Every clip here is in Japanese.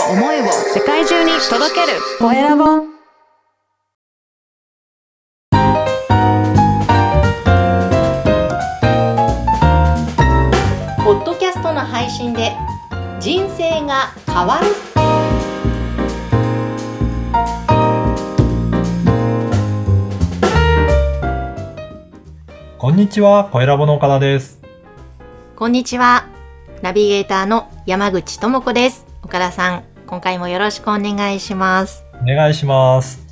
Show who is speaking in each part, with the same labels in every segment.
Speaker 1: を思いを世界中に届ける。コエラボ
Speaker 2: ポッドキャストの配信で人生が変わる。
Speaker 3: こんにちは、コエラボの岡田です。
Speaker 2: こんにちは。ナビゲーターの山口智子です岡田さん今回もよろしくお願いします
Speaker 3: お願いします。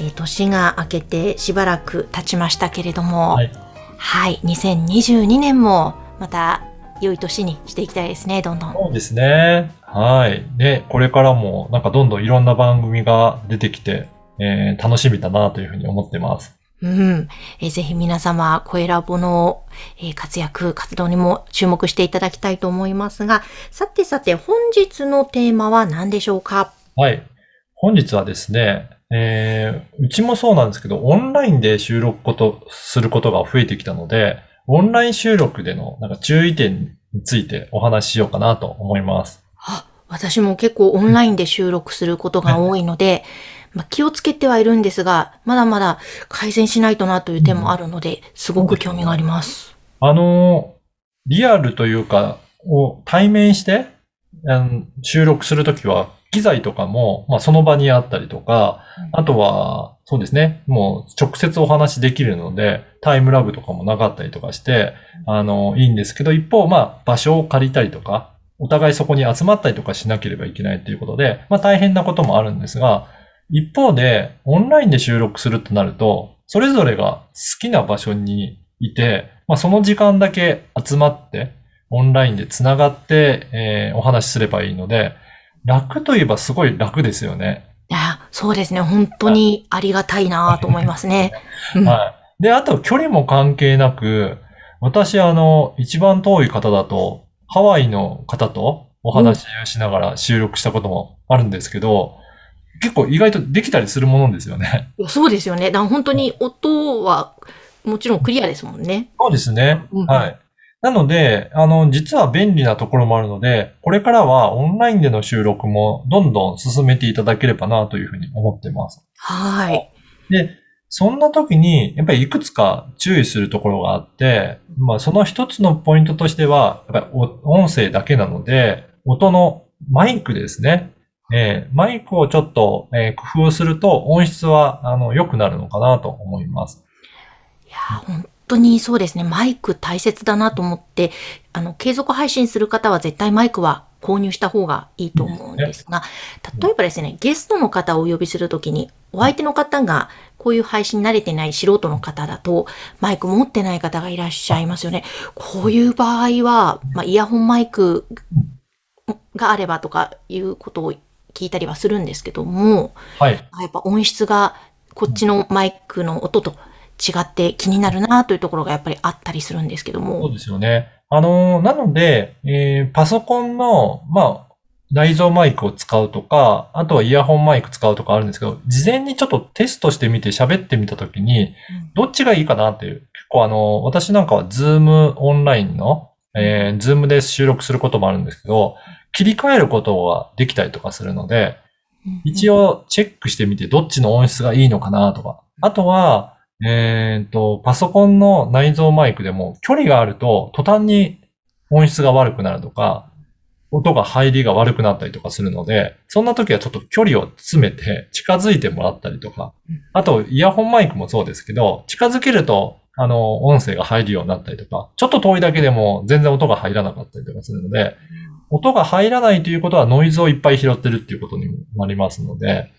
Speaker 2: えー年が明けてしばらく経ちましたけれども
Speaker 3: はい、
Speaker 2: はい、2022年もまた良い年にしていきたいですねどんどん
Speaker 3: そうですね。はい。で、これからもなんかどんどんいろんな番組が出てきて、えー楽しみだなというふうに思ってます。
Speaker 2: うん。えーぜひ皆様、声ラボの、えー活躍、活動にも注目していただきたいと思いますが、さてさて、本日のテーマは何でしょうか？
Speaker 3: はい。本日はですね、えーうちもそうなんですけど、オンラインで収録こと、することが増えてきたので、オンライン収録でのなんか注意点についてお話ししようかなと思います。
Speaker 2: あ、私も結構オンラインで収録することが多いので、まあ、気をつけてはいるんですが、まだまだ改善しないとなという点もあるので、すごく興味があります。
Speaker 3: あの、リアルというか、を対面して、あの収録するときは、機材とかも、まあ、その場にあったりとか、あとは、そうですね、もう直接お話できるので、タイムラグとかもなかったりとかして、あの、いいんですけど、一方、まあ、場所を借りたりとか、お互いそこに集まったりとかしなければいけないということで、まあ、大変なこともあるんですが、一方で、オンラインで収録するとなると、それぞれが好きな場所にいて、まあ、その時間だけ集まって、オンラインで繋がって、えーお話しすればいいので、楽といえばすごい楽ですよね。
Speaker 2: そうですね。本当にありがたいなと思いますね。うん
Speaker 3: はい。で、あと距離も関係なく、私、あの、一番遠い方だと、ハワイの方とお話をしながら収録したこともあるんですけど、結構意外とできたりするものですよね。
Speaker 2: そうですよね。だ本当に音はもちろんクリアですもんね。
Speaker 3: そうですね。
Speaker 2: うん
Speaker 3: はい。なので、あの、実は便利なところもあるので、これからはオンラインでの収録もどんどん進めていただければなというふうに思ってます。
Speaker 2: はい。
Speaker 3: で、そんな時に、やっぱりいくつか注意するところがあって、まあその一つのポイントとしては、やっぱりお音声だけなので、音のマイクですね。えーマイクをちょっと、えー工夫すると音質は、あの、良くなるのかなと思います。
Speaker 2: いやー、本当にそうですね。マイク大切だなと思って、あの、継続配信する方は絶対マイクは購入した方がいいと思うんですが、例えばですね、ゲストの方をお呼びするときに、お相手の方がこういう配信慣れてない素人の方だと、マイク持ってない方がいらっしゃいますよね。こういう場合は、まあ、イヤホンマイクがあればとかいうことを聞いたりはするんですけども、
Speaker 3: はい。
Speaker 2: やっぱ音質がこっちのマイクの音と違って気になるなというところがやっぱりあったりするんですけど
Speaker 3: そう
Speaker 2: も。
Speaker 3: ですよね。あのーなので、えーパソコンの、まあ、内蔵マイクを使うとか、あとはイヤホンマイク使うとかあるんですけど、事前にちょっとテストしてみて喋ってみたときに、どっちがいいかなっていう。結構あの、私なんかは Zoom オンラインの、えー、 Zoom で収録することもあるんですけど、切り替えることができたりとかするので、一
Speaker 2: 応、
Speaker 3: 応チェックしてみてどっちの音質がいいのかなとか。あとは、えっ、と、パソコンの内蔵マイクでも距離があると途端に音質が悪くなるとか、音が入りが悪くなったりとかするので、そんな時はちょっと距離を詰めて近づいてもらったりとか。
Speaker 2: うん、
Speaker 3: あとイヤホンマイクもそうですけど、近づけると、あの、音声が入るようになったりとか、ちょっと遠いだけでも全然音が入らなかったりとかするので、音が入らないということはノイズをいっぱい拾ってるっていうことにもなりますので、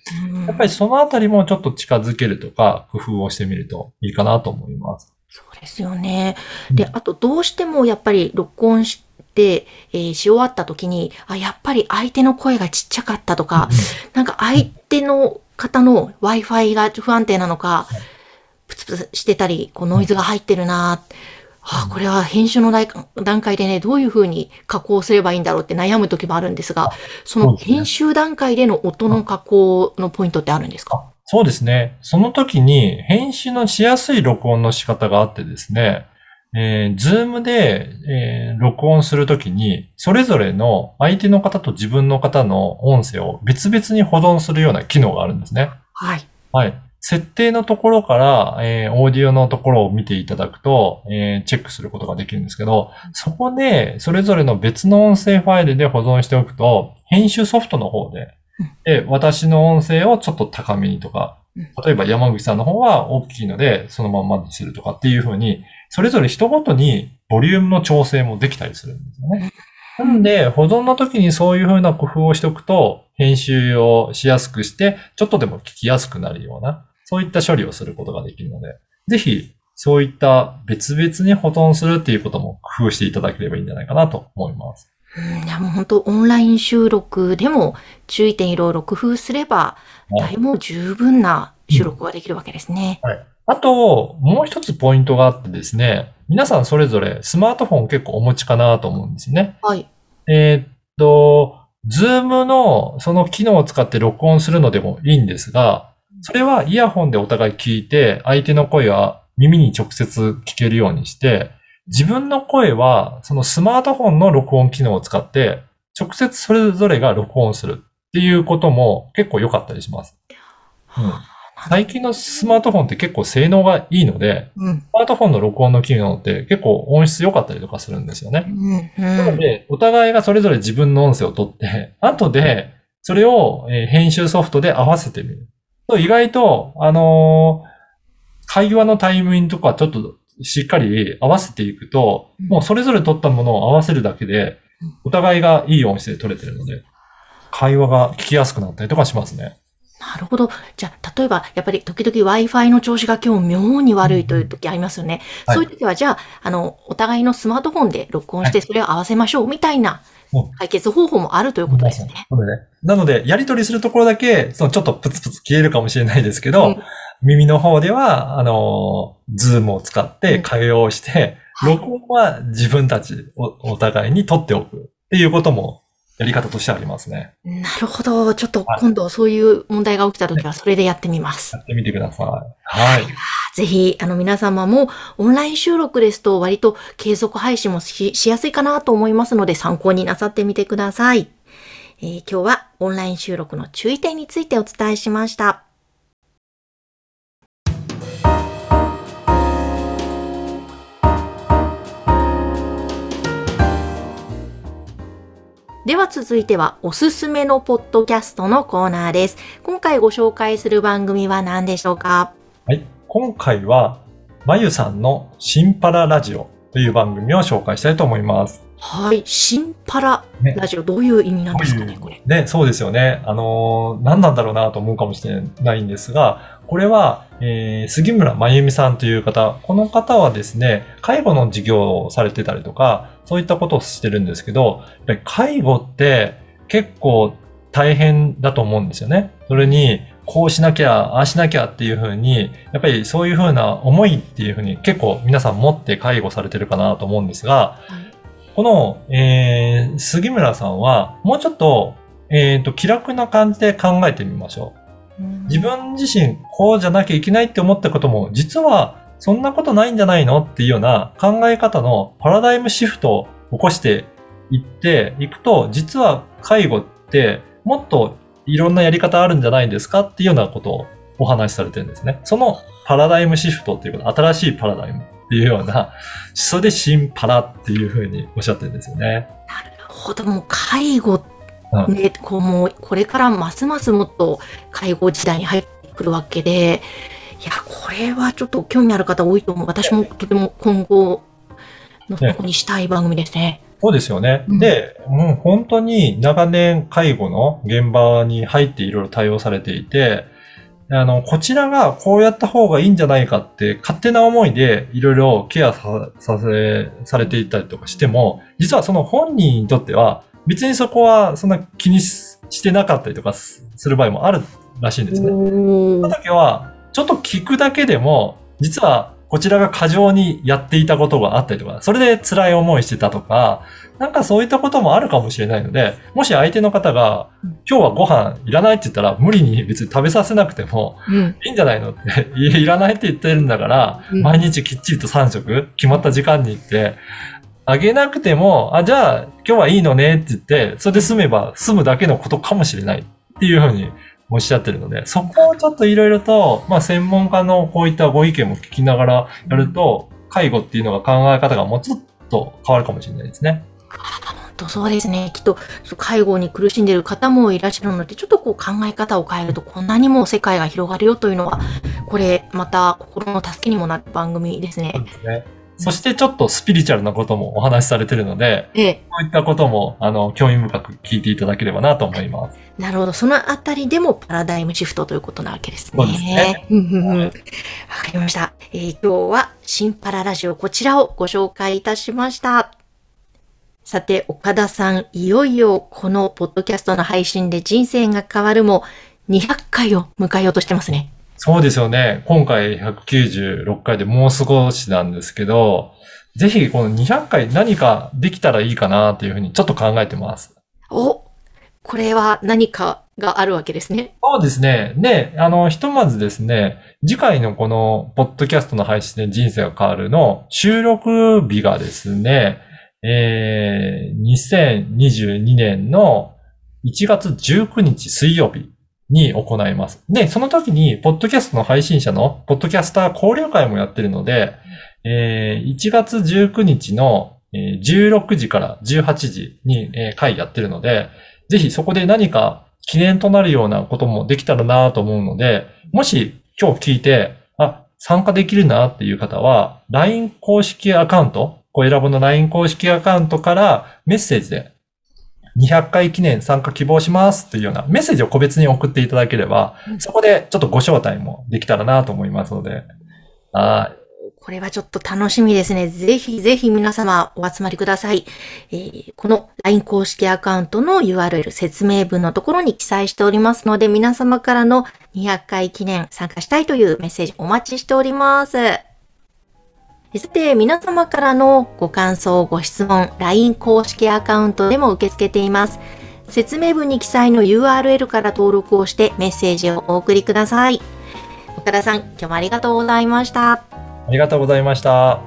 Speaker 3: やっぱりそのあたりもちょっと近づけるとか、工夫をしてみるといいかなと思います。
Speaker 2: そうですよね。で、あとどうしてもやっぱり録音して、えーし終わった時に、あ、やっぱり相手の声がちっちゃかったとか、なんか相手の方の Wi-Fi が不安定なのか、プツプツしてたり、こうノイズが入ってるな、あ、これは編集の段段階でね、どういうふうに加工すればいいんだろうって悩む時もあるんですが、その編集段階での音の加工のポイントってあるんですか？
Speaker 3: そうですね。その時に編集のしやすい録音の仕方があってですね、えー、 Zoom で、えー録音するときに、それぞれの相手の方と自分の方の音声を別々に保存するような機能があるんですね。
Speaker 2: はい。
Speaker 3: はい。設定のところから、えーオーディオのところを見ていただくと、えーチェックすることができるんですけど、そこで、それぞれの別の音声ファイルで保存しておくと、編集ソフトの方で、で、私の音声をちょっと高めにとか
Speaker 2: うん、
Speaker 3: 例えば山口さんの方は大きいので、そのまんまにするとかっていう風に、それぞれ人ごとにボリュームの調整もできたりするんですよね。なんで、保存の時にそういう風な工夫をしておくと、編集をしやすくして、ちょっとでも聞きやすくなるような、そういった処理をすることができるので、ぜひ、そういった別々に保存するっていうことも工夫していただければいいんじゃないかなと思います。
Speaker 2: うん、いやもう本当オンライン収録でも注意点いろいろ工夫すれば、
Speaker 3: はい
Speaker 2: 大もう十分な収録ができるわけですね。
Speaker 3: あと、もう一つポイントがあってですね、皆さんそれぞれスマートフォン結構お持ちかなと思うんですね。
Speaker 2: はい。
Speaker 3: えーっと、ズームのその機能を使って録音するのでもいいんですが、それはイヤホンでお互い聞いて、相手の声は耳に直接聞けるようにして、自分の声はそのスマートフォンの録音機能を使って、直接それぞれが録音するっていうことも結構良かったりします。うん、最近のスマートフォンって結構性能がいいので、
Speaker 2: うん。
Speaker 3: スマートフォンの録音の機能って結構音質良かったりとかするんですよね
Speaker 2: う。ん。うん。
Speaker 3: なので、お互いがそれぞれ自分の音声を取って、後で、それをえー編集ソフトで合わせてみる。と意外と、あのー会話のタイミングとかちょっとしっかり合わせていくと、
Speaker 2: うん
Speaker 3: もうそれぞれ取ったものを合わせるだけで
Speaker 2: うん、
Speaker 3: お互いがいい音質で取れてるので、会話が聞きやすくなったりとかしますね。
Speaker 2: なるほど。じゃあ、例えば、やっぱり時々 Wi-Fi の調子が今日妙に悪いという時ありますよね。
Speaker 3: はい
Speaker 2: そういう時は、じゃあ、あの、お互いのスマートフォンで録音して、それを合わせましょうみたいな
Speaker 3: うん
Speaker 2: 解決方法もあるということですね。
Speaker 3: なので、やり取りするところだけ、そのちょっとプツプツ消えるかもしれないですけど、
Speaker 2: うん
Speaker 3: 耳の方では、あの、ズームを使って会話をして、
Speaker 2: はい
Speaker 3: 録音は自分たちおお互いに取っておくっていうこともやり方としてありますね。
Speaker 2: なるほど。ちょっと今度そういう問題が起きた時はそれでやってみます
Speaker 3: や。ってみてください。はい。
Speaker 2: ぜひ、あの皆様もオンライン収録ですと割と継続配信もししやすいかなと思いますので参考になさってみてください。えー今日はオンライン収録の注意点についてお伝えしました。続いてはおすすめのポッドキャストのコーナーです。今回ご紹介する番組は何でしょうか？
Speaker 3: はい。今回は、まゆさんのシンパララジオという番組を紹介したいと思います。
Speaker 2: はい。シンパラ
Speaker 3: ね
Speaker 2: ラジオ、どういう意味なんですかね、
Speaker 3: こ
Speaker 2: これ。
Speaker 3: ね、そうですよね。あのー何なんだろうなと思うかもしれないんですが、これは、えー杉村真由美さんという方、この方はですね、介護の事業をされてたりとか、そういったことをしてるんですけど、やっぱり介護って結構大変だと思うんですよね。それに、こうしなきゃ、ああしなきゃっていうふうに、やっぱりそういうふうな思いっていうふうに結構皆さん持って介護されてるかなと思うんですが、この、えー杉村さんは、もうちょっと、えっ、と、気楽な感じで考えてみましょう。自分自身、こうじゃなきゃいけないって思ったことも、実は、そんなことないんじゃないのっていうような考え方のパラダイムシフトを起こしていっていくと、実は介護って、もっといろんなやり方あるんじゃないですかっていうようなことをお話しされてるんですね。そのパラダイムシフトっていうこと、新しいパラダイムっていうような、それで新パラっていうふうにおっしゃってるんですよね。
Speaker 2: なるほど、もう介護
Speaker 3: うん
Speaker 2: ね、こうもうこれからますますもっと介護時代に入ってくるわけで、いや、これはちょっと興味ある方多いと思う。私もとても今後の
Speaker 3: ね
Speaker 2: ここにしたい番組ですね。
Speaker 3: そうですよね。
Speaker 2: うん
Speaker 3: で、もう本当に長年介護の現場に入っていろいろ対応されていて、あの、こちらがこうやった方がいいんじゃないかって勝手な思いでいろいろケアささせ、されていたりとかしても、実はその本人にとっては別にそこはそんな気にししてなかったりとかすする場合もあるらしいんですね。
Speaker 2: お
Speaker 3: その
Speaker 2: ー
Speaker 3: 時は、ちょっと聞くだけでも、実はこちらが過剰にやっていたことがあったりとか、それで辛い思いしてたとか、なんかそういったこともあるかもしれないので、もし相手の方が、今日はご飯いらないって言ったら、無理に別に食べさせなくても
Speaker 2: うん。
Speaker 3: いいんじゃないのって、いらないって言ってるんだから、
Speaker 2: うん
Speaker 3: 毎日きっちりと3食、決まった時間に行って、あげなくても、あ、じゃあ今日はいいのねって言って、それで済めば済むだけのことかもしれないっていうふうにおっしゃってるので、そこをちょっといろいろと、まあ専門家のこういったご意見も聞きながらやると、介護っていうのが考え方がもうちょっと変わるかもしれないですね。
Speaker 2: 本当そうですね。きっと、介護に苦しんでいる方もいらっしゃるので、ちょっとこう考え方を変えると、こんなにも世界が広がるよというのは、これ、また心の助けにもなる番組ですね
Speaker 3: そう。ですね。そしてちょっとスピリチュアルなこともお話しされてるので、
Speaker 2: ええ。
Speaker 3: こういったことも、あの、興味深く聞いていただければなと思います。
Speaker 2: なるほど。そのあたりでもパラダイムシフトということなわけですね。
Speaker 3: そうですね
Speaker 2: わかりました。えー今日は新パララジオこちらをご紹介いたしました。さて、岡田さん、いよいよこのポッドキャストの配信で人生が変わるも200回を迎えようとしてますね。
Speaker 3: そうですよね。今回196回でもう少しなんですけど、ぜひこの200回何かできたらいいかなっていうふうにちょっと考えてます。
Speaker 2: おこれは何かがあるわけですね。
Speaker 3: そうですね。で、あの、ひとまずですね、次回のこの、ポッドキャストの配信で人生が変わるの収録日がですね、えー、2022年の1月19日水曜日に行います。で、その時に、ポッドキャストの配信者の、ポッドキャスター交流会もやってるので、えー、1月19日の16時から18時に会やってるので、ぜひそこで何か記念となるようなこともできたらなと思うので、もし今日聞いて、あ、参加できるなっていう方は、LINE 公式アカウント、ご選ぶの LINE 公式アカウントからメッセージで、200回記念参加希望しますっていうようなメッセージを個別に送っていただければ、
Speaker 2: うん
Speaker 3: そこでちょっとご招待もできたらなと思いますので、はい。
Speaker 2: これはちょっと楽しみですね。ぜひぜひ皆様お集まりください。えーこの LINE 公式アカウントの URL 説明文のところに記載しておりますので、皆様からの200回記念参加したいというメッセージお待ちしております。えさて、皆様からのご感想、ご質問、LINE 公式アカウントでも受け付けています。説明文に記載の URL から登録をしてメッセージをお送りください。岡田さん、今日もありがとうございました。
Speaker 3: ありがとうございました。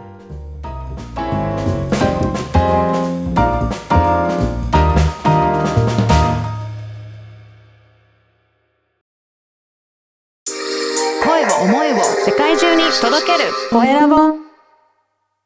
Speaker 1: 声を思いを世界中に届けるコエラボ